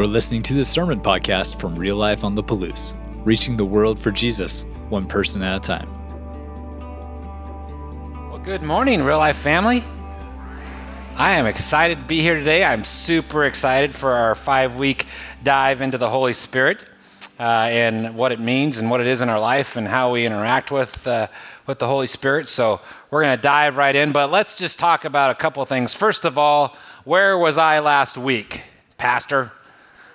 You're listening to the Sermon Podcast from Real Life on the Palouse, reaching the world for Jesus, one person at a time. Well, good morning, Real Life family. I am excited to be here today. I'm super excited for our five week dive into the Holy Spirit uh, and what it means and what it is in our life and how we interact with, uh, with the Holy Spirit. So we're going to dive right in, but let's just talk about a couple things. First of all, where was I last week? Pastor,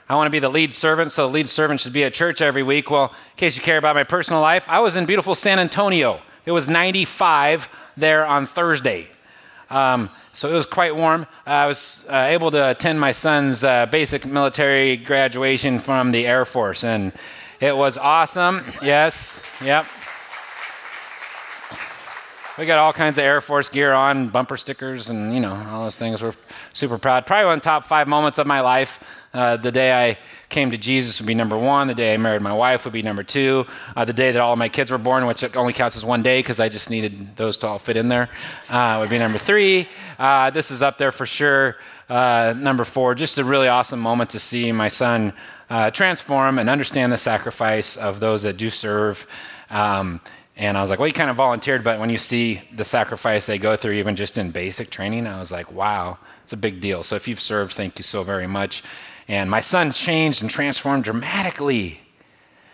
I want to be the lead servant, so the lead servant should be at church every week. Well, in case you care about my personal life, I was in beautiful San Antonio. It was 95 there on Thursday. Um, so it was quite warm. I was uh, able to attend my son's uh, basic military graduation from the Air Force, and it was awesome. Yes, yep. We got all kinds of Air Force gear on, bumper stickers, and you know all those things. We're super proud. Probably one of the top five moments of my life. Uh, the day I came to Jesus would be number one. The day I married my wife would be number two. Uh, the day that all of my kids were born, which only counts as one day because I just needed those to all fit in there, uh, would be number three. Uh, this is up there for sure. Uh, number four, just a really awesome moment to see my son uh, transform and understand the sacrifice of those that do serve. Um, and I was like, well, you kind of volunteered, but when you see the sacrifice they go through, even just in basic training, I was like, wow, it's a big deal. So if you've served, thank you so very much. And my son changed and transformed dramatically,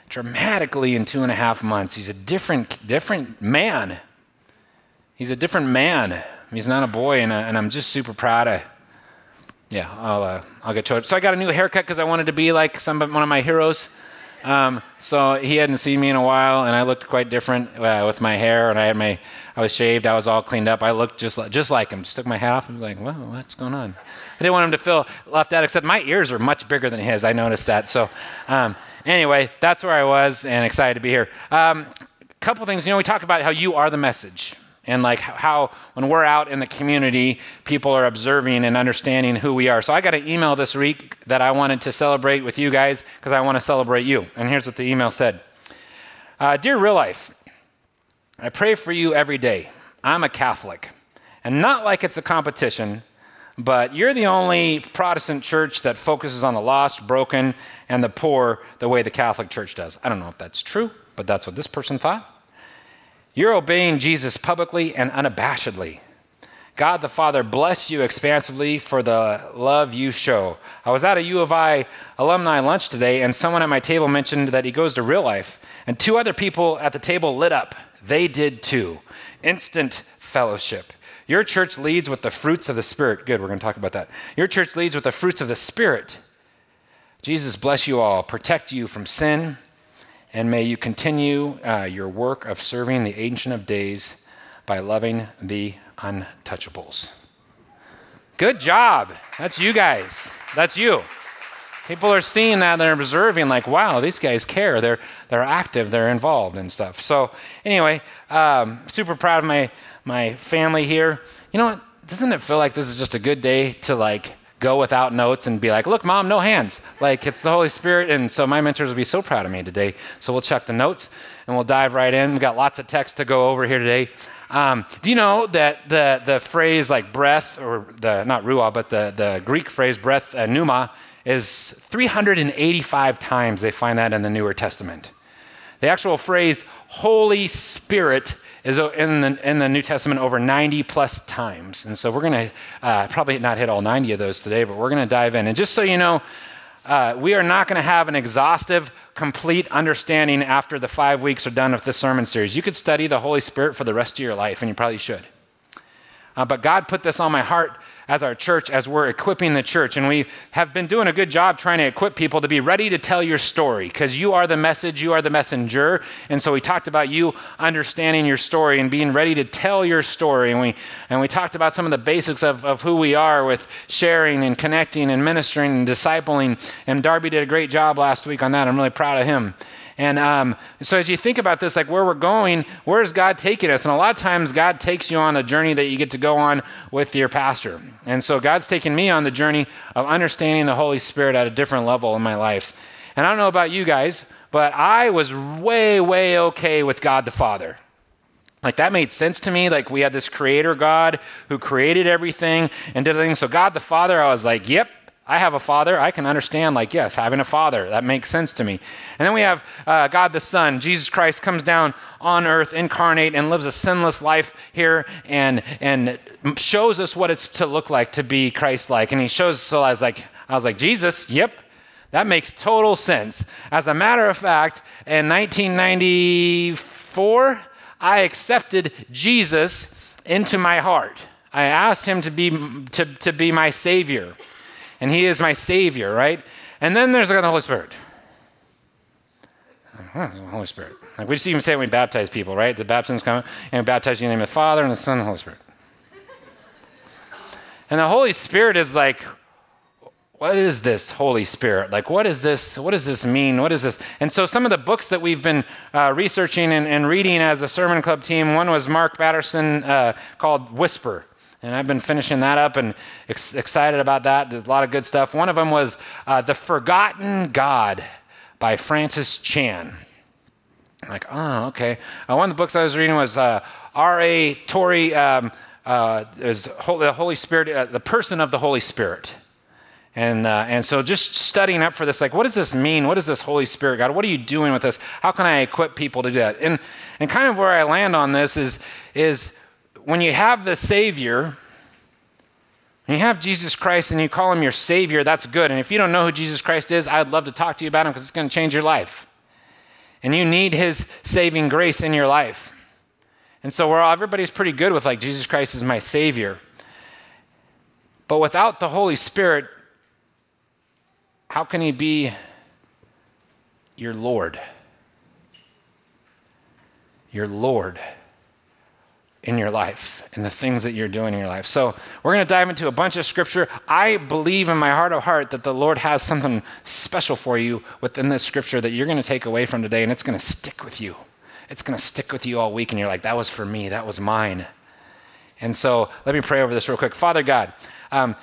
dramatically in two and a half months. He's a different, different man. He's a different man. He's not a boy, and, I, and I'm just super proud of. Yeah, I'll, uh, I'll get to it. So I got a new haircut because I wanted to be like some one of my heroes. Um, so he hadn't seen me in a while, and I looked quite different uh, with my hair, and I had my, I was shaved, I was all cleaned up. I looked just like, just like him. Just took my hat off and was like, "Whoa, what's going on?" I didn't want him to feel left out. Except my ears are much bigger than his. I noticed that. So, um, anyway, that's where I was, and excited to be here. A um, couple things. You know, we talk about how you are the message and like how when we're out in the community people are observing and understanding who we are. So i got an email this week that i wanted to celebrate with you guys because i want to celebrate you. And here's what the email said. Uh, dear real life i pray for you every day. I'm a catholic. And not like it's a competition but you're the only protestant church that focuses on the lost broken and the poor the way the catholic church does. I don't know if that's true but that's what this person thought you're obeying Jesus publicly and unabashedly. God the Father bless you expansively for the love you show. I was at a U of I alumni lunch today, and someone at my table mentioned that he goes to real life, and two other people at the table lit up. They did too. Instant fellowship. Your church leads with the fruits of the Spirit. Good, we're going to talk about that. Your church leads with the fruits of the Spirit. Jesus bless you all, protect you from sin and may you continue uh, your work of serving the Ancient of Days by loving the untouchables. Good job. That's you guys. That's you. People are seeing that and they're observing, like, wow, these guys care. They're, they're active, they're involved and stuff. So, anyway, um, super proud of my, my family here. You know what? Doesn't it feel like this is just a good day to, like, go without notes and be like, look, mom, no hands. Like it's the Holy Spirit. And so my mentors will be so proud of me today. So we'll check the notes and we'll dive right in. We've got lots of text to go over here today. Um, do you know that the, the phrase like breath, or the, not ruah, but the, the Greek phrase breath, uh, pneuma, is 385 times they find that in the Newer Testament. The actual phrase Holy Spirit is in the, in the New Testament over 90 plus times. And so we're going to uh, probably not hit all 90 of those today, but we're going to dive in. And just so you know, uh, we are not going to have an exhaustive, complete understanding after the five weeks are done with this sermon series. You could study the Holy Spirit for the rest of your life, and you probably should. Uh, but God put this on my heart as our church as we're equipping the church. And we have been doing a good job trying to equip people to be ready to tell your story because you are the message, you are the messenger. And so we talked about you understanding your story and being ready to tell your story. And we, and we talked about some of the basics of, of who we are with sharing and connecting and ministering and discipling. And Darby did a great job last week on that. I'm really proud of him. And um, so as you think about this, like where we're going, where is God taking us? And a lot of times God takes you on a journey that you get to go on with your pastor. And so God's taken me on the journey of understanding the Holy Spirit at a different level in my life. And I don't know about you guys, but I was way, way okay with God the Father. Like that made sense to me. Like we had this creator God who created everything and did everything. So God the Father, I was like, yep, I have a father. I can understand, like, yes, having a father. That makes sense to me. And then we have uh, God the Son. Jesus Christ comes down on earth, incarnate, and lives a sinless life here and, and shows us what it's to look like to be Christ like. And he shows us, so I was like, I was like, Jesus, yep, that makes total sense. As a matter of fact, in 1994, I accepted Jesus into my heart. I asked him to be, to, to be my Savior. And he is my Savior, right? And then there's the Holy Spirit. Holy Spirit. Like we just even say when we baptize people, right? The baptism's coming, and we baptize you in the name of the Father and the Son and the Holy Spirit. And the Holy Spirit is like, what is this Holy Spirit? Like, what is this? What does this mean? What is this? And so, some of the books that we've been uh, researching and, and, reading as a sermon club team, one was Mark Batterson uh, called Whisper. And I've been finishing that up and ex- excited about that. There's a lot of good stuff. One of them was uh, The Forgotten God by Francis Chan. I'm like, oh, okay. Uh, one of the books I was reading was uh, R.A. Torrey, um, uh, is the Holy Spirit, the person of the Holy Spirit. And, uh, and so just studying up for this, like, what does this mean? What is this Holy Spirit, God? What are you doing with this? How can I equip people to do that? And, and kind of where I land on this is, is when you have the Savior, when you have Jesus Christ and you call him your Savior, that's good. And if you don't know who Jesus Christ is, I'd love to talk to you about him because it's going to change your life. And you need his saving grace in your life. And so we're all, everybody's pretty good with, like, Jesus Christ is my Savior. But without the Holy Spirit, how can he be your Lord? Your Lord in your life and the things that you're doing in your life. So, we're going to dive into a bunch of scripture. I believe in my heart of heart that the Lord has something special for you within this scripture that you're going to take away from today and it's going to stick with you. It's going to stick with you all week and you're like, that was for me, that was mine. And so, let me pray over this real quick. Father God, um,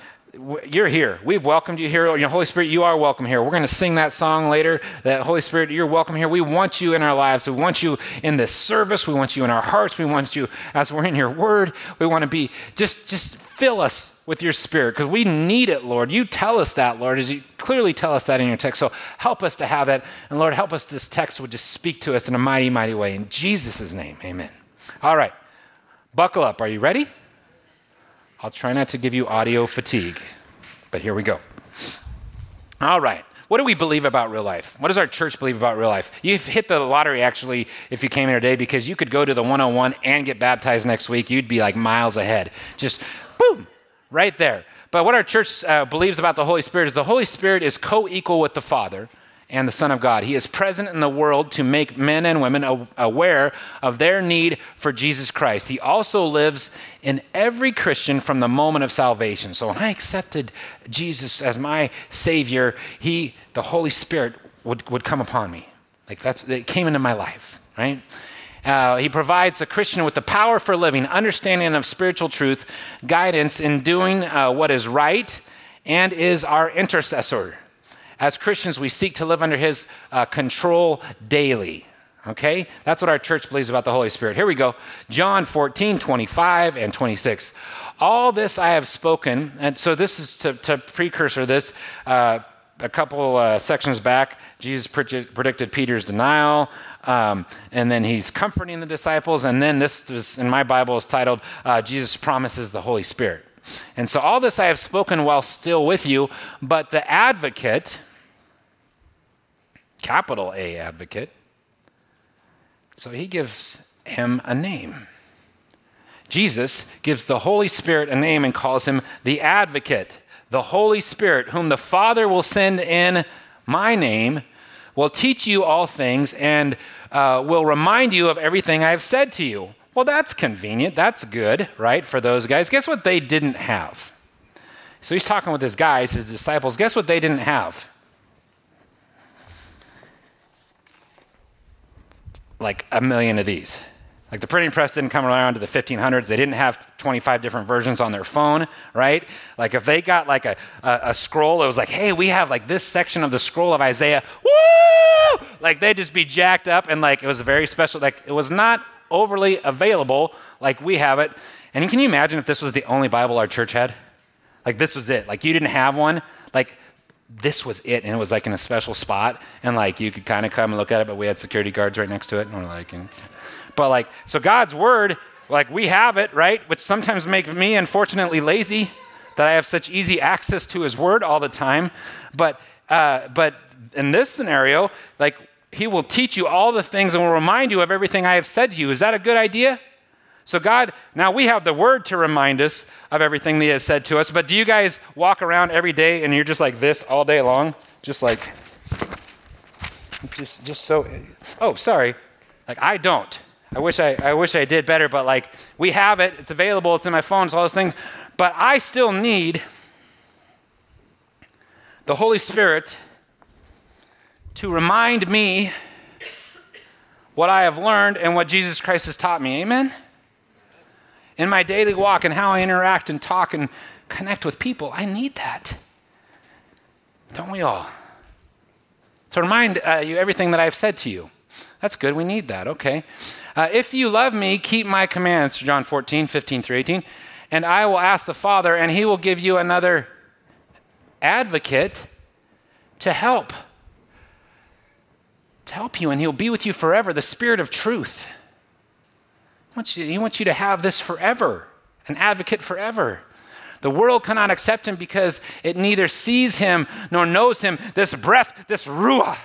you're here. We've welcomed you here. Your Holy Spirit, you are welcome here. We're going to sing that song later. That Holy Spirit, you're welcome here. We want you in our lives. We want you in this service. We want you in our hearts. We want you as we're in your word. We want to be just just fill us with your spirit because we need it, Lord. You tell us that, Lord, as you clearly tell us that in your text. So help us to have that. And Lord, help us this text would just speak to us in a mighty, mighty way. In Jesus' name, amen. All right. Buckle up. Are you ready? I'll try not to give you audio fatigue, but here we go. All right. What do we believe about real life? What does our church believe about real life? You've hit the lottery actually if you came here today because you could go to the 101 and get baptized next week. You'd be like miles ahead. Just boom, right there. But what our church uh, believes about the Holy Spirit is the Holy Spirit is co equal with the Father and the Son of God. He is present in the world to make men and women aware of their need for Jesus Christ. He also lives in every Christian from the moment of salvation. So when I accepted Jesus as my Savior, He, the Holy Spirit, would, would come upon me. Like that's it came into my life, right? Uh, he provides the Christian with the power for living, understanding of spiritual truth, guidance in doing uh, what is right, and is our intercessor. As Christians, we seek to live under His uh, control daily. Okay? That's what our church believes about the Holy Spirit. Here we go. John 14, 25 and 26. All this I have spoken, and so this is to, to precursor this. Uh, a couple uh, sections back, Jesus predicted Peter's denial, um, and then he's comforting the disciples. And then this is, in my Bible is titled uh, Jesus promises the Holy Spirit. And so all this I have spoken while still with you, but the advocate, capital A advocate. So he gives him a name. Jesus gives the Holy Spirit a name and calls him the advocate. The Holy Spirit, whom the Father will send in my name, will teach you all things and uh, will remind you of everything I have said to you. Well, that's convenient. That's good, right, for those guys. Guess what they didn't have? So he's talking with his guys, his disciples. Guess what they didn't have? Like a million of these. Like the printing press didn't come around to the 1500s. They didn't have 25 different versions on their phone, right? Like if they got like a, a, a, scroll, it was like, hey, we have like this section of the scroll of Isaiah. Woo! Like they'd just be jacked up and like it was very special. Like it was not overly available like we have it. And can you imagine if this was the only Bible our church had? Like this was it. Like you didn't have one. Like this was it, and it was like in a special spot, and like you could kind of come and look at it, but we had security guards right next to it, and we're like, and, but like so God's word, like we have it right, which sometimes makes me unfortunately lazy that I have such easy access to His word all the time, but uh, but in this scenario, like He will teach you all the things and will remind you of everything I have said to you. Is that a good idea? So, God, now we have the word to remind us of everything that He has said to us, but do you guys walk around every day and you're just like this all day long? Just like, just, just so, oh, sorry. Like, I don't. I wish I, I wish I did better, but like, we have it, it's available, it's in my phone, it's all those things. But I still need the Holy Spirit to remind me what I have learned and what Jesus Christ has taught me. Amen? In my daily walk and how I interact and talk and connect with people. I need that. Don't we all? To remind uh, you everything that I've said to you. That's good. We need that. Okay. Uh, if you love me, keep my commands, John 14, 15 through 18. And I will ask the Father, and he will give you another advocate to help. To help you, and he'll be with you forever, the Spirit of truth wants you, he wants you to have this forever, an advocate forever. The world cannot accept him because it neither sees him nor knows him. This breath, this ruah,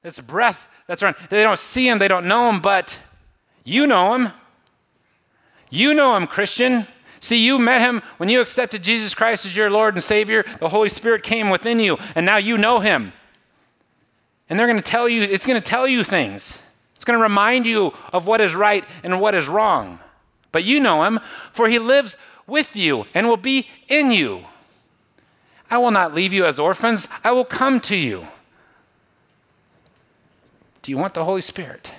this breath that's around, they don't see him, they don't know him, but you know him. You know him, Christian. See, you met him when you accepted Jesus Christ as your Lord and Savior. The Holy Spirit came within you, and now you know him. And they're going to tell you, it's going to tell you things. It's going to remind you of what is right and what is wrong. But you know him, for he lives with you and will be in you. I will not leave you as orphans, I will come to you. Do you want the Holy Spirit?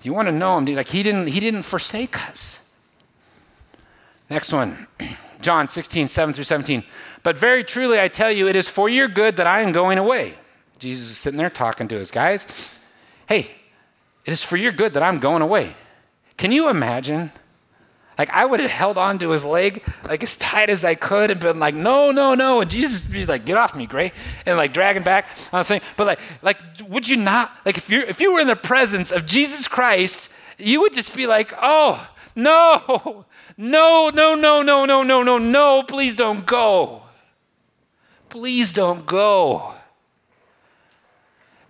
Do you want to know him? Like he didn't, he didn't forsake us. Next one. John 16, 7 through 17. But very truly I tell you, it is for your good that I am going away. Jesus is sitting there talking to his guys. Hey, it is for your good that I'm going away. Can you imagine? Like I would have held on to his leg like as tight as I could and been like, no, no, no. And Jesus be like, get off me, Gray. And like dragging back on the thing. But like, like, would you not like if you if you were in the presence of Jesus Christ, you would just be like, oh, no, no, no, no, no, no, no, no, no, please don't go. Please don't go.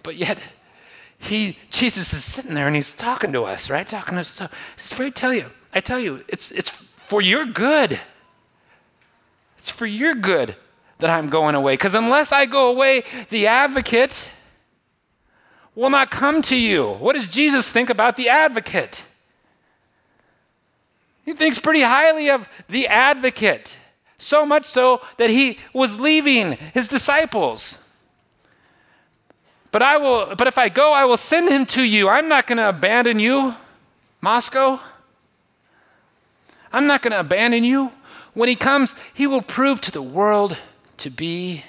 But yet he Jesus is sitting there and he's talking to us, right? Talking to us. So it's for tell you, I tell you, it's it's for your good. It's for your good that I'm going away. Because unless I go away, the advocate will not come to you. What does Jesus think about the advocate? He thinks pretty highly of the advocate, so much so that he was leaving his disciples. But I will but if I go, I will send him to you. I'm not going to abandon you, Moscow. I'm not going to abandon you. When he comes, he will prove to the world to be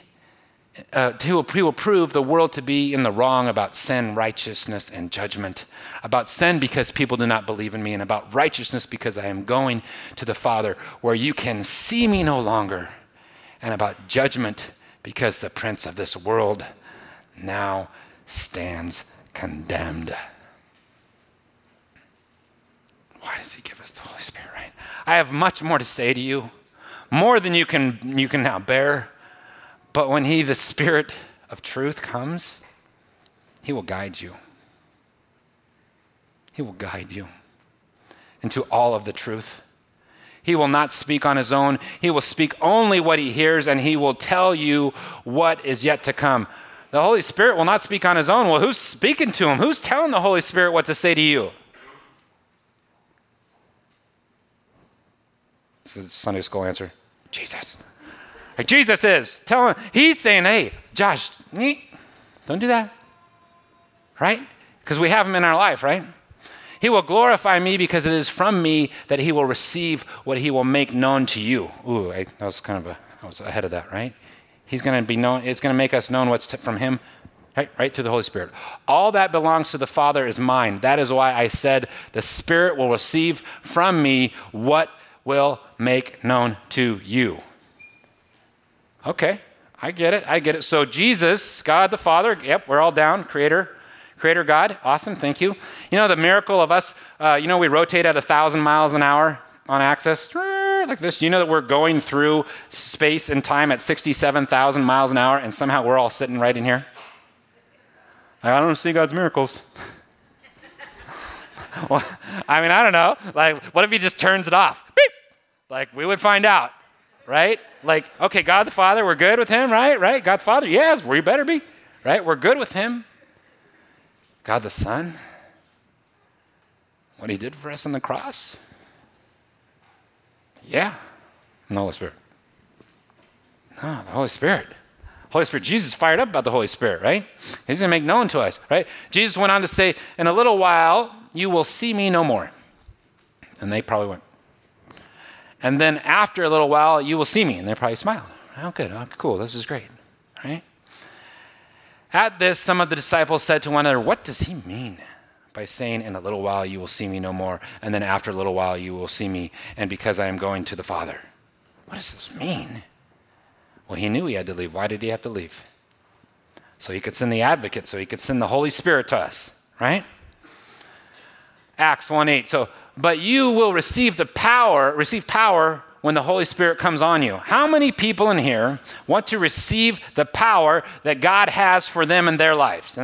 uh, he, will, he will prove the world to be in the wrong about sin, righteousness, and judgment. About sin because people do not believe in me, and about righteousness because I am going to the Father where you can see me no longer, and about judgment because the prince of this world now stands condemned. Why does he give us the Holy Spirit, right? I have much more to say to you, more than you can, you can now bear. But when he, the Spirit of truth, comes, he will guide you. He will guide you into all of the truth. He will not speak on his own. He will speak only what he hears, and he will tell you what is yet to come. The Holy Spirit will not speak on his own. Well, who's speaking to him? Who's telling the Holy Spirit what to say to you? This is Sunday school answer Jesus. Like Jesus is. telling. he's saying, hey, Josh, don't do that. Right? Because we have him in our life, right? He will glorify me because it is from me that he will receive what he will make known to you. Ooh, I, that was kind of a, I was ahead of that, right? He's going to be known, it's going to make us known what's t- from Him, right? Right through the Holy Spirit. All that belongs to the Father is mine. That is why I said the Spirit will receive from me what will make known to you. Okay, I get it. I get it. So, Jesus, God the Father, yep, we're all down, Creator. Creator God, awesome, thank you. You know, the miracle of us, uh, you know, we rotate at a thousand miles an hour on axis, like this. You know that we're going through space and time at 67,000 miles an hour, and somehow we're all sitting right in here? I don't see God's miracles. well, I mean, I don't know. Like, what if he just turns it off? Beep! Like, we would find out, right? Like, okay, God the Father, we're good with him, right? Right? God the Father, yes, we better be, right? We're good with him. God the Son, what he did for us on the cross? Yeah. The Holy Spirit. No, the Holy Spirit. Holy Spirit. Jesus fired up about the Holy Spirit, right? He's going to make known to us, right? Jesus went on to say, In a little while, you will see me no more. And they probably went. And then after a little while, you will see me. And they probably smiled. Oh, good. Oh, cool. This is great, right? At this, some of the disciples said to one another, What does he mean? By saying, In a little while you will see me no more, and then after a little while you will see me, and because I am going to the Father. What does this mean? Well, he knew he had to leave. Why did he have to leave? So he could send the advocate, so he could send the Holy Spirit to us, right? Acts 1 8. So, but you will receive the power, receive power when the Holy Spirit comes on you. How many people in here want to receive the power that God has for them in their lives?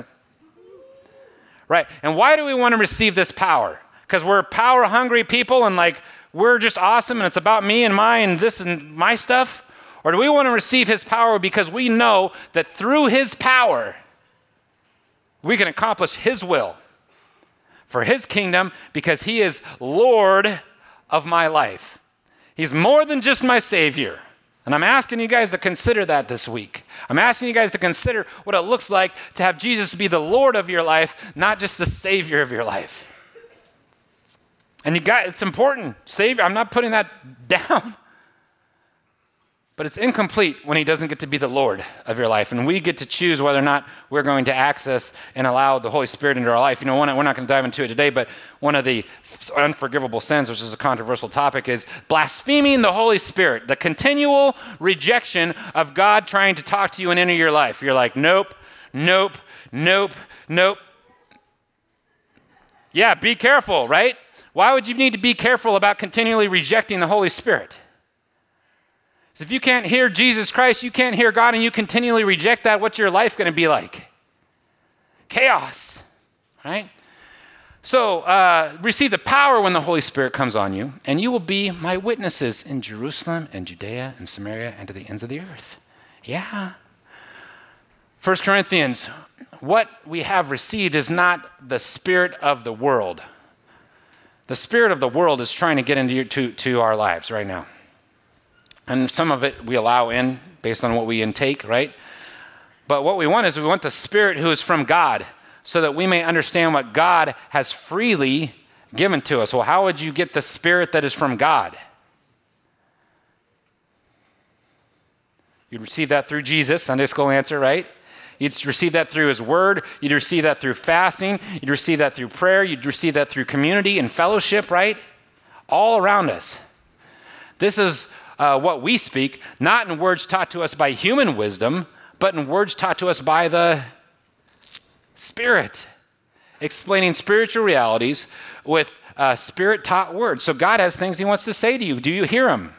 Right. And why do we want to receive this power? Because we're power hungry people and like we're just awesome and it's about me and my and this and my stuff? Or do we want to receive his power because we know that through his power we can accomplish his will for his kingdom because he is Lord of my life? He's more than just my Savior. And I'm asking you guys to consider that this week. I'm asking you guys to consider what it looks like to have Jesus be the Lord of your life, not just the Savior of your life. And you got it's important. Savior, I'm not putting that down. But it's incomplete when he doesn't get to be the Lord of your life. And we get to choose whether or not we're going to access and allow the Holy Spirit into our life. You know, one, we're not going to dive into it today, but one of the unforgivable sins, which is a controversial topic, is blaspheming the Holy Spirit, the continual rejection of God trying to talk to you and enter your life. You're like, nope, nope, nope, nope. Yeah, be careful, right? Why would you need to be careful about continually rejecting the Holy Spirit? If you can't hear Jesus Christ, you can't hear God, and you continually reject that, what's your life going to be like? Chaos, right? So, uh, receive the power when the Holy Spirit comes on you, and you will be my witnesses in Jerusalem and Judea and Samaria and to the ends of the earth. Yeah. 1 Corinthians, what we have received is not the spirit of the world. The spirit of the world is trying to get into your, to, to our lives right now. And some of it we allow in based on what we intake, right? But what we want is we want the Spirit who is from God so that we may understand what God has freely given to us. Well, how would you get the Spirit that is from God? You'd receive that through Jesus, Sunday school answer, right? You'd receive that through His Word. You'd receive that through fasting. You'd receive that through prayer. You'd receive that through community and fellowship, right? All around us. This is uh, what we speak, not in words taught to us by human wisdom, but in words taught to us by the Spirit, explaining spiritual realities with uh, spirit taught words. So God has things He wants to say to you. Do you hear Him?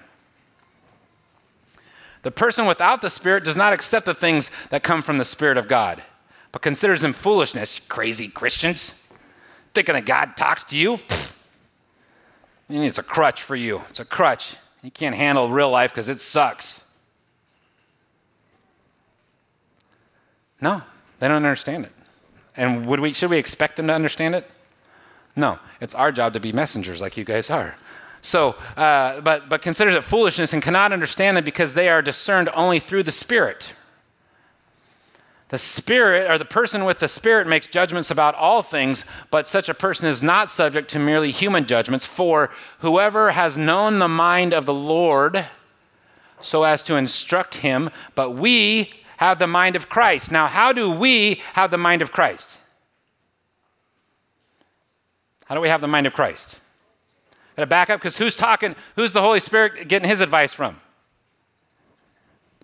The person without the Spirit does not accept the things that come from the Spirit of God, but considers them foolishness. Crazy Christians. Thinking that God talks to you? Pfft. It's a crutch for you. It's a crutch. You can't handle real life because it sucks. No, they don't understand it. And would we, should we expect them to understand it? No, it's our job to be messengers like you guys are. So, uh, but, but considers it foolishness and cannot understand it because they are discerned only through the Spirit. The Spirit, or the person with the Spirit, makes judgments about all things, but such a person is not subject to merely human judgments. For whoever has known the mind of the Lord so as to instruct him, but we have the mind of Christ. Now, how do we have the mind of Christ? How do we have the mind of Christ? Got to back up because who's talking? Who's the Holy Spirit getting his advice from?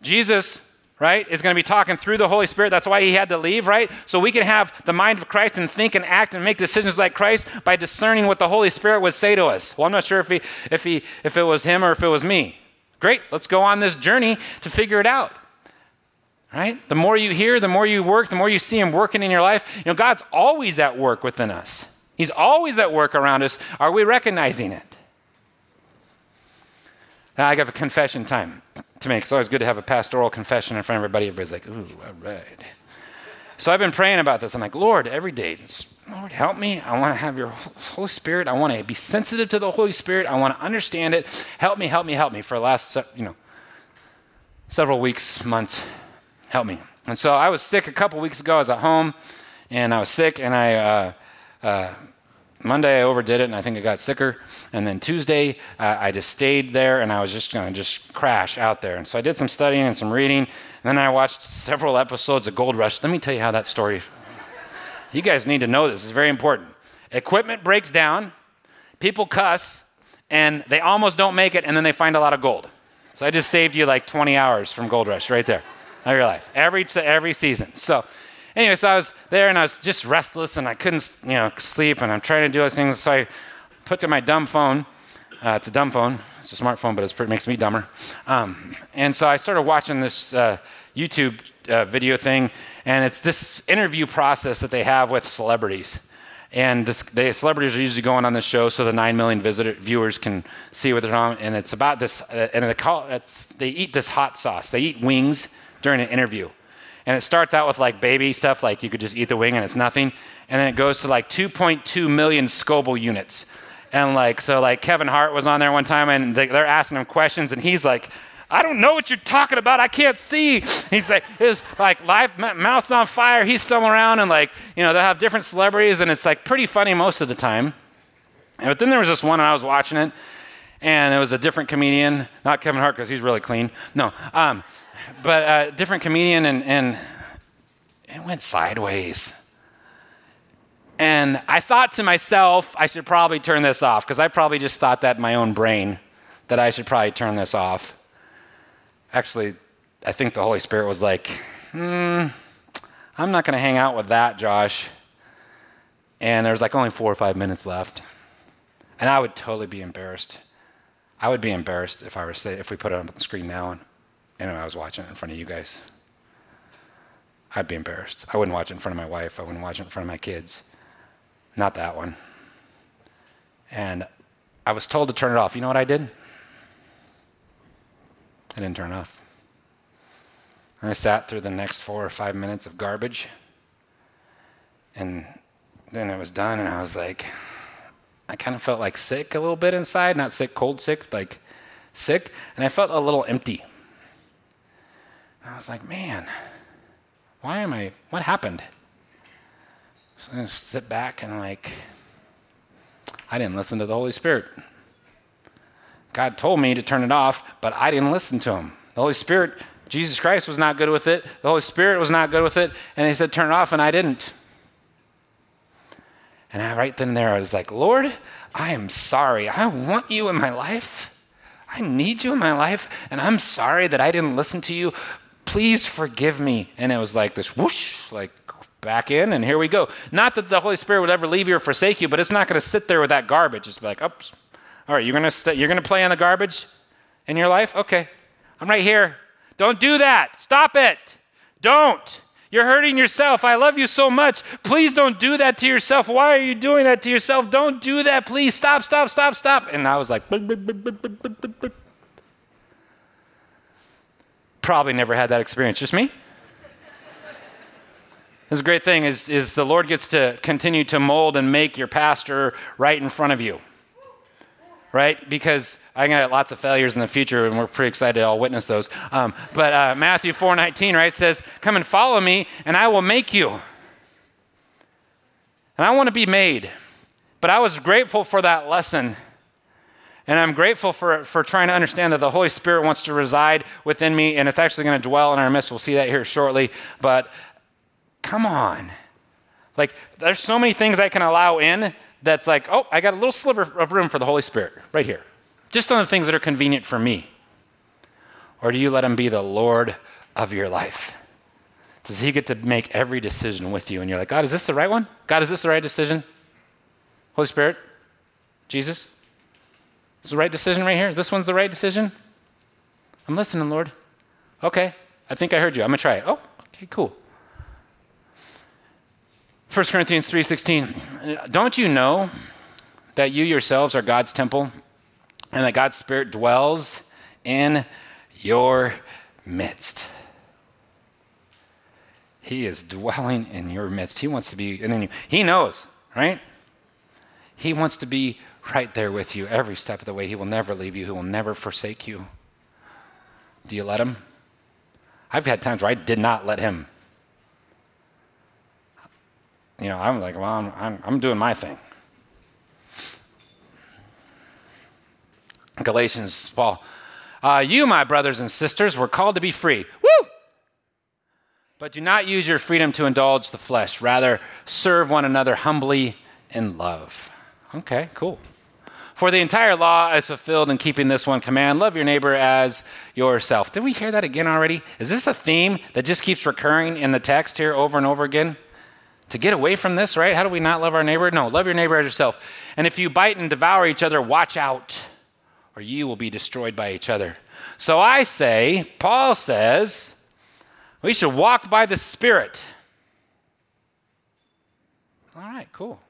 Jesus, right, is going to be talking through the Holy Spirit. That's why he had to leave, right? So we can have the mind of Christ and think and act and make decisions like Christ by discerning what the Holy Spirit would say to us. Well, I'm not sure if he, if he, if it was him or if it was me. Great, let's go on this journey to figure it out. Right? The more you hear, the more you work, the more you see him working in your life. You know, God's always at work within us. He's always at work around us. Are we recognizing it? Now, I got a confession time to make. It's always good to have a pastoral confession in front of everybody. Everybody's like, ooh, all right. So I've been praying about this. I'm like, Lord, every day, Lord, help me. I want to have your Holy Spirit. I want to be sensitive to the Holy Spirit. I want to understand it. Help me, help me, help me for the last, you know, several weeks, months. Help me. And so I was sick a couple weeks ago. I was at home, and I was sick, and I, uh, uh, Monday I overdid it and I think I got sicker. And then Tuesday uh, I just stayed there and I was just going to just crash out there. And so I did some studying and some reading. And then I watched several episodes of Gold Rush. Let me tell you how that story. You guys need to know this. It's very important. Equipment breaks down, people cuss, and they almost don't make it, and then they find a lot of gold. So I just saved you like 20 hours from Gold Rush right there of your life, every, every season. So anyway, so I was there and I was just restless and I couldn't, you know, sleep and I'm trying to do those things. So I put to my dumb phone. Uh, it's a dumb phone. It's a smartphone, but it makes me dumber. Um, and so I started watching this uh, YouTube uh, video thing, and it's this interview process that they have with celebrities. And this, the celebrities are usually going on the show so the 9 million visitor, viewers can see what they're on. And it's about this, uh, and they, call, they eat this hot sauce. They eat wings during an interview. And it starts out with like baby stuff, like you could just eat the wing and it's nothing. And then it goes to like 2.2 million Scoville units. And like, so like Kevin Hart was on there one time and they, they're asking him questions and he's like, I don't know what you're talking about. I can't see. He's like, his like live mouth's on fire. He's somewhere around and like, you know, they'll have different celebrities and it's like pretty funny most of the time. But then there was this one and I was watching it and it was a different comedian, not Kevin Hart because he's really clean. No, um, but a different comedian, and, and it went sideways. And I thought to myself, I should probably turn this off because I probably just thought that in my own brain that I should probably turn this off. Actually, I think the Holy Spirit was like, hmm, I'm not going to hang out with that, Josh. And there's like only four or five minutes left. And I would totally be embarrassed. I would be embarrassed if I were say, if we put it on the screen now and and I was watching it in front of you guys. I'd be embarrassed. I wouldn't watch it in front of my wife. I wouldn't watch it in front of my kids. Not that one. And I was told to turn it off. You know what I did? I didn't turn it off. I sat through the next four or five minutes of garbage. And then it was done, and I was like, I kind of felt like sick a little bit inside. Not sick, cold sick, like sick. And I felt a little empty. I was like, man, why am I, what happened? So I'm going to sit back and like, I didn't listen to the Holy Spirit. God told me to turn it off, but I didn't listen to him. The Holy Spirit, Jesus Christ was not good with it. The Holy Spirit was not good with it. And he said, turn it off, and I didn't. And I, right then and there, I was like, Lord, I am sorry. I want you in my life. I need you in my life, and I'm sorry that I didn't listen to you, please forgive me. And it was like this whoosh, like back in, and here we go. Not that the Holy Spirit would ever leave you or forsake you, but it's not going to sit there with that garbage. It's like, oops, all right, you're going to st- you're going to play on the garbage in your life? Okay, I'm right here. Don't do that. Stop it. Don't. You're hurting yourself. I love you so much. Please don't do that to yourself. Why are you doing that to yourself? Don't do that. Please stop, stop, stop, stop. And I was like, probably never had that experience. Just me? This great thing is, is the Lord gets to continue to mold and make your pastor right in front of you. Right? Because I'm going to have lots of failures in the future, and we're pretty excited I'll witness those. Um, but uh, Matthew 4.19, right, says, Come and follow me, and I will make you. And I want to be made. But I was grateful for that lesson and I'm grateful for, for trying to understand that the Holy Spirit wants to reside within me and it's actually going to dwell in our midst. We'll see that here shortly. But come on. Like, there's so many things I can allow in that's like, oh, I got a little sliver of room for the Holy Spirit right here, just on the things that are convenient for me? Or do you let Him be the Lord of your life? Does He get to make every decision with you? And you're like, God, is this the right one? God, is this the right decision? Holy Spirit? Jesus? Is the right decision right here? This one's the right decision? I'm listening, Lord. Okay, I think I heard you. I'm gonna try it. Oh, okay, cool. 1 Corinthians 3:16. Don't you know that you yourselves are God's temple and that God's spirit dwells in your midst? He is dwelling in your midst. He wants to be in you. He knows, right? He wants to be right there with you every step of the way. He will never leave you. He will never forsake you. Do you let him? I've had times where I did not let him. You know, I'm like, well, I'm, I'm, I'm doing my thing. Galatians, Paul, uh, you, my brothers and sisters, were called to be free. Woo! But do not use your freedom to indulge the flesh. Rather, serve one another humbly in love. Okay, cool. For the entire law is fulfilled in keeping this one command love your neighbor as yourself. Did we hear that again already? Is this a theme that just keeps recurring in the text here over and over again? To get away from this, right? How do we not love our neighbor? No, love your neighbor as yourself. And if you bite and devour each other, watch out, or you will be destroyed by each other. So I say, Paul says, we should walk by the Spirit. All right, cool.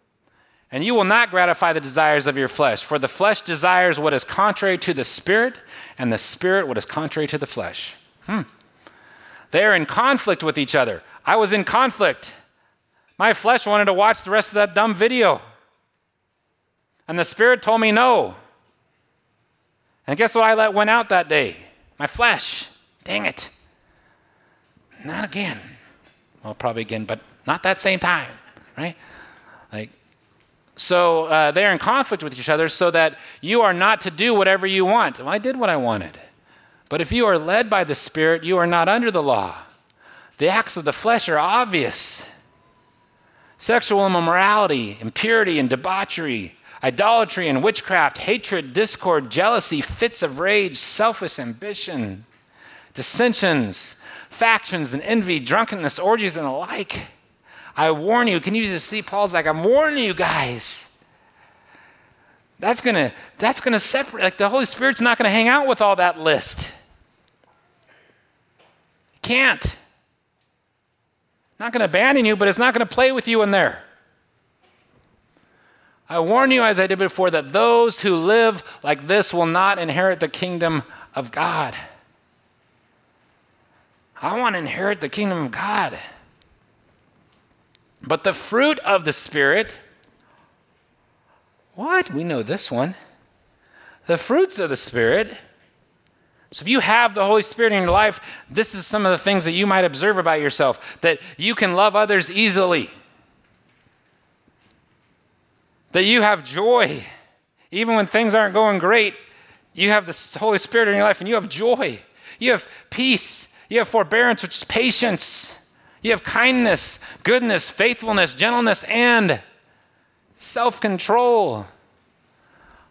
And you will not gratify the desires of your flesh, for the flesh desires what is contrary to the Spirit, and the Spirit what is contrary to the flesh. Hmm. They are in conflict with each other. I was in conflict. My flesh wanted to watch the rest of that dumb video. And the Spirit told me no. And guess what I let went out that day? My flesh. Dang it. Not again. Well, probably again, but not that same time, right? So uh, they're in conflict with each other so that you are not to do whatever you want. Well, I did what I wanted. But if you are led by the Spirit, you are not under the law. The acts of the flesh are obvious sexual immorality, impurity and debauchery, idolatry and witchcraft, hatred, discord, jealousy, fits of rage, selfish ambition, dissensions, factions and envy, drunkenness, orgies, and the like. I warn you. Can you just see Paul's like, I'm warning you guys. That's gonna that's gonna separate. Like the Holy Spirit's not gonna hang out with all that list. Can't. Not gonna abandon you, but it's not gonna play with you in there. I warn you, as I did before, that those who live like this will not inherit the kingdom of God. I want to inherit the kingdom of God. But the fruit of the Spirit, what? We know this one. The fruits of the Spirit. So if you have the Holy Spirit in your life, this is some of the things that you might observe about yourself that you can love others easily, that you have joy. Even when things aren't going great, you have the Holy Spirit in your life and you have joy. You have peace. You have forbearance, which is patience. You have kindness, goodness, faithfulness, gentleness, and self control.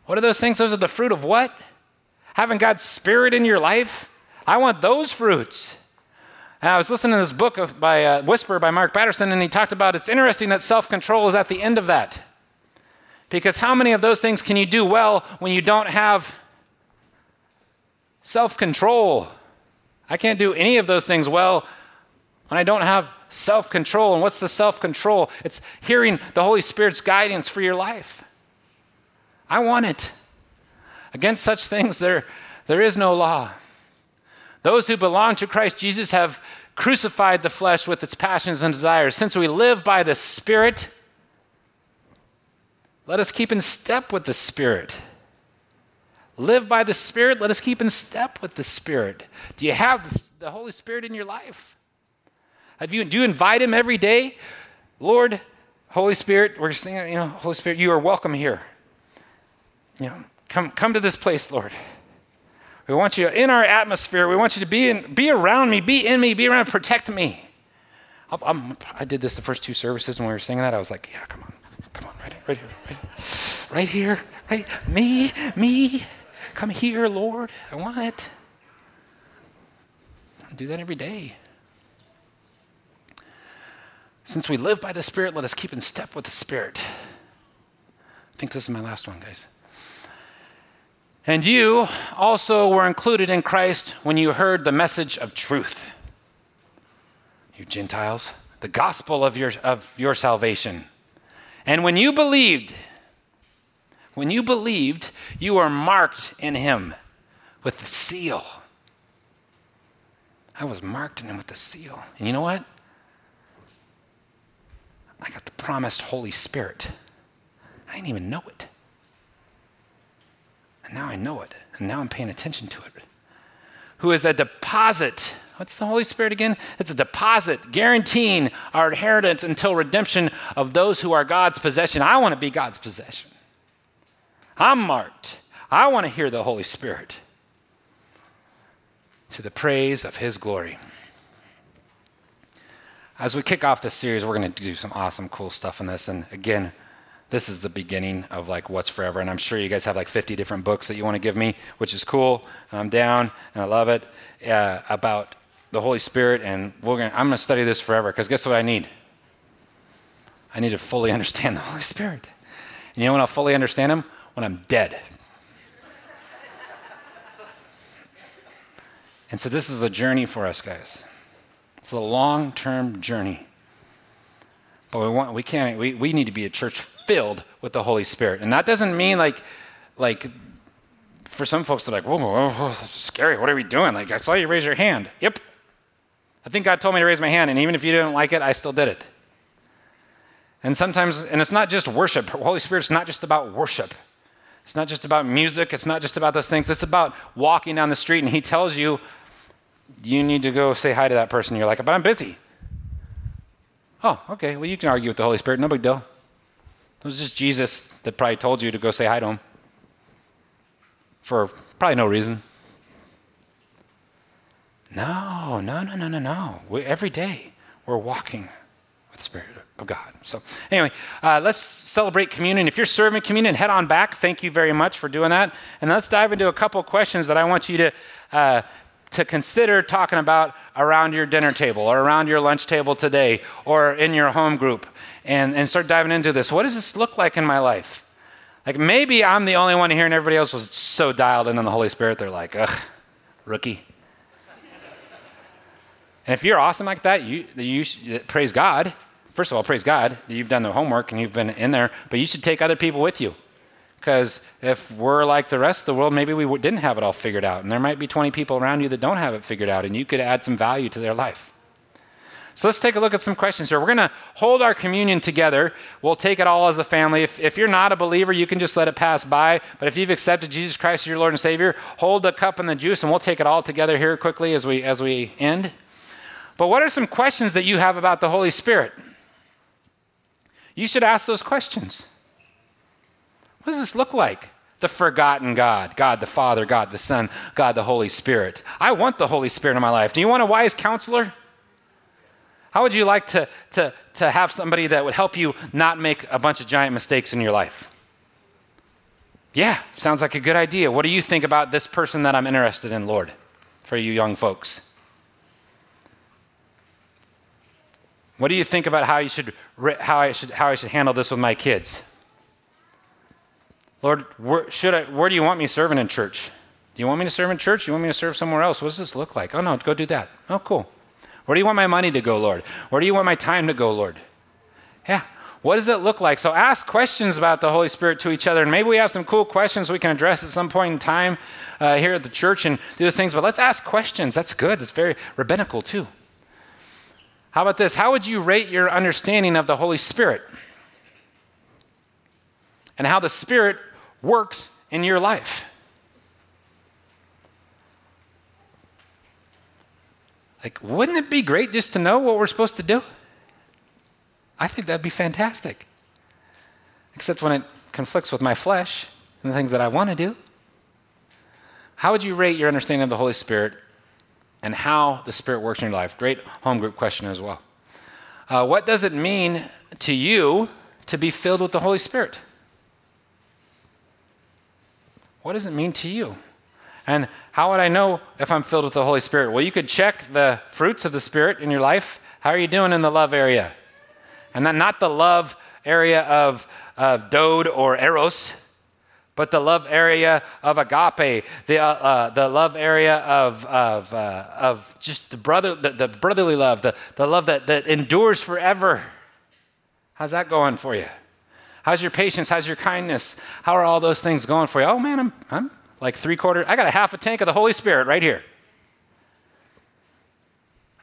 What are those things? Those are the fruit of what? Having God's Spirit in your life? I want those fruits. And I was listening to this book by uh, Whisper by Mark Batterson, and he talked about it's interesting that self control is at the end of that. Because how many of those things can you do well when you don't have self control? I can't do any of those things well when I don't have self control. And what's the self control? It's hearing the Holy Spirit's guidance for your life. I want it. Against such things, there, there is no law. Those who belong to Christ Jesus have crucified the flesh with its passions and desires. Since we live by the Spirit, let us keep in step with the Spirit. Live by the Spirit, let us keep in step with the Spirit. Do you have the Holy Spirit in your life? Have you, do you invite him every day? Lord, Holy Spirit, we're saying, you know, Holy Spirit, you are welcome here. You know, come, come to this place, Lord. We want you in our atmosphere. We want you to be, in, be around me, be in me, be around, protect me. I'm, i did this the first two services when we were singing that. I was like, yeah, come on, come on, right in. right here, right, right here, right. Me, me. Come here, Lord. I want it. I do that every day. Since we live by the Spirit, let us keep in step with the Spirit. I think this is my last one, guys. And you also were included in Christ when you heard the message of truth. You Gentiles, the gospel of your, of your salvation. And when you believed, when you believed, you were marked in him with the seal. I was marked in him with the seal. And you know what? I got the promised Holy Spirit. I didn't even know it. And now I know it. And now I'm paying attention to it. Who is a deposit. What's the Holy Spirit again? It's a deposit guaranteeing our inheritance until redemption of those who are God's possession. I want to be God's possession. I'm marked. I want to hear the Holy Spirit to the praise of His glory. As we kick off this series, we're going to do some awesome, cool stuff in this. And again, this is the beginning of like what's forever. And I'm sure you guys have like 50 different books that you want to give me, which is cool. And I'm down and I love it uh, about the Holy Spirit. And we're gonna, I'm going to study this forever because guess what I need? I need to fully understand the Holy Spirit. And you know when I'll fully understand Him? When I'm dead. and so this is a journey for us, guys. It's a long term journey. But we want we can't we, we need to be a church filled with the Holy Spirit. And that doesn't mean like, like, for some folks, they're like, whoa, whoa, whoa, scary. What are we doing? Like, I saw you raise your hand. Yep. I think God told me to raise my hand, and even if you didn't like it, I still did it. And sometimes, and it's not just worship. Holy Spirit's not just about worship. It's not just about music. It's not just about those things. It's about walking down the street, and He tells you, you need to go say hi to that person. You're like, but I'm busy. Oh, okay. Well, you can argue with the Holy Spirit. No big deal. It was just Jesus that probably told you to go say hi to him for probably no reason. No, no, no, no, no, no. We, every day we're walking with the Spirit of God. So, anyway, uh, let's celebrate communion. If you're serving communion, head on back. Thank you very much for doing that. And let's dive into a couple questions that I want you to. Uh, to consider talking about around your dinner table or around your lunch table today or in your home group and, and start diving into this. What does this look like in my life? Like maybe I'm the only one here and everybody else was so dialed in on the Holy Spirit, they're like, ugh, rookie. And if you're awesome like that, you, you uh, praise God. First of all, praise God that you've done the homework and you've been in there, but you should take other people with you. Because if we're like the rest of the world, maybe we didn't have it all figured out. And there might be 20 people around you that don't have it figured out, and you could add some value to their life. So let's take a look at some questions here. We're going to hold our communion together. We'll take it all as a family. If, if you're not a believer, you can just let it pass by. But if you've accepted Jesus Christ as your Lord and Savior, hold the cup and the juice, and we'll take it all together here quickly as we, as we end. But what are some questions that you have about the Holy Spirit? You should ask those questions. What does this look like? The forgotten God, God the Father, God the Son, God the Holy Spirit. I want the Holy Spirit in my life. Do you want a wise counselor? How would you like to, to, to have somebody that would help you not make a bunch of giant mistakes in your life? Yeah, sounds like a good idea. What do you think about this person that I'm interested in, Lord, for you young folks? What do you think about how, you should, how, I, should, how I should handle this with my kids? Lord, where, should I, where do you want me serving in church? Do you want me to serve in church? Do you want me to serve somewhere else? What does this look like? Oh, no, go do that. Oh, cool. Where do you want my money to go, Lord? Where do you want my time to go, Lord? Yeah. What does it look like? So ask questions about the Holy Spirit to each other. And maybe we have some cool questions we can address at some point in time uh, here at the church and do those things. But let's ask questions. That's good. That's very rabbinical, too. How about this? How would you rate your understanding of the Holy Spirit? And how the Spirit works in your life? Like, wouldn't it be great just to know what we're supposed to do? I think that'd be fantastic. Except when it conflicts with my flesh and the things that I want to do. How would you rate your understanding of the Holy Spirit and how the Spirit works in your life? Great home group question as well. Uh, what does it mean to you to be filled with the Holy Spirit? What does it mean to you? And how would I know if I'm filled with the Holy Spirit? Well, you could check the fruits of the Spirit in your life. How are you doing in the love area? And then not the love area of, of dode or eros, but the love area of agape, the, uh, uh, the love area of, of, uh, of just the, brother, the, the brotherly love, the, the love that, that endures forever. How's that going for you? How's your patience? How's your kindness? How are all those things going for you? Oh man, I'm, I'm like three quarters, I got a half a tank of the Holy Spirit right here.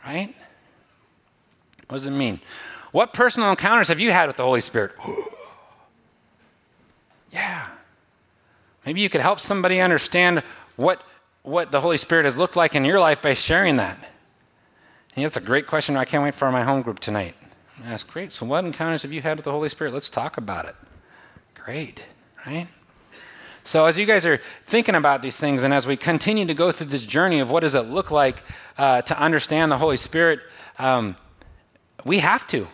Right? What does it mean? What personal encounters have you had with the Holy Spirit? yeah. Maybe you could help somebody understand what, what the Holy Spirit has looked like in your life by sharing that. And that's a great question. I can't wait for my home group tonight. Ask, great. So, what encounters have you had with the Holy Spirit? Let's talk about it. Great, right? So, as you guys are thinking about these things, and as we continue to go through this journey of what does it look like uh, to understand the Holy Spirit, um, we have to.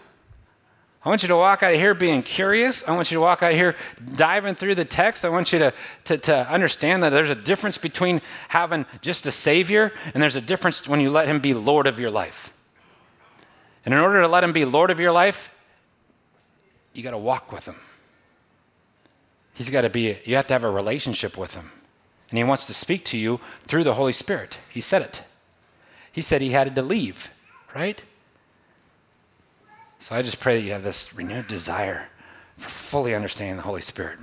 I want you to walk out of here being curious. I want you to walk out of here diving through the text. I want you to, to, to, understand that there's a difference between having just a Savior and there's a difference when you let Him be Lord of your life. And in order to let Him be Lord of your life, you got to walk with Him. He's got to be, you have to have a relationship with Him. And He wants to speak to you through the Holy Spirit. He said it. He said He had to leave, right? So I just pray that you have this renewed desire for fully understanding the Holy Spirit.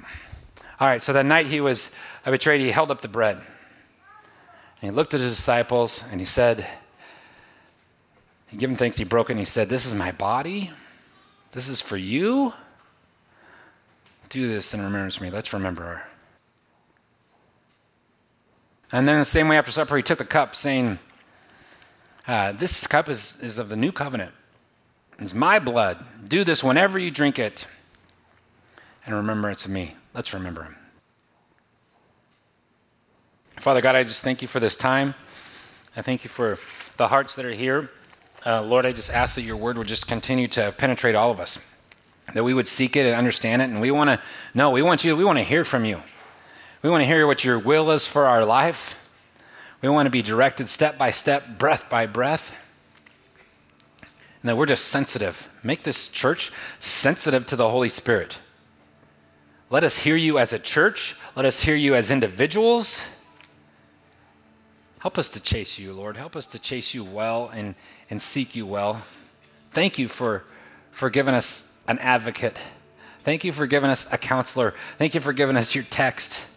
All right, so that night he was betrayed, he held up the bread. And he looked at his disciples and he said, gave them thanks, he broke it, and he said, This is my body. This is for you. Do this in remembrance me. Let's remember her. And then the same way after supper, he took the cup, saying, uh, This cup is, is of the new covenant it's my blood. Do this whenever you drink it. And remember it's me. Let's remember him. Father God, I just thank you for this time. I thank you for the hearts that are here. Uh, Lord, I just ask that your word would just continue to penetrate all of us, that we would seek it and understand it. And we want to know, we want you, we want to hear from you. We want to hear what your will is for our life. We want to be directed step by step, breath by breath and that we're just sensitive. Make this church sensitive to the Holy Spirit. Let us hear you as a church. Let us hear you as individuals. Help us to chase you, Lord. Help us to chase you well and, and seek you well. Thank you for, for giving us an advocate. Thank you for giving us a counselor. Thank you for giving us your text.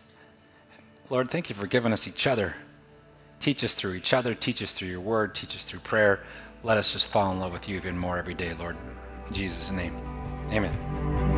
Lord, thank you for giving us each other. Teach us through each other. Teach us through your word. Teach us through prayer let us just fall in love with you even more every day, Lord. In Jesus' name, amen.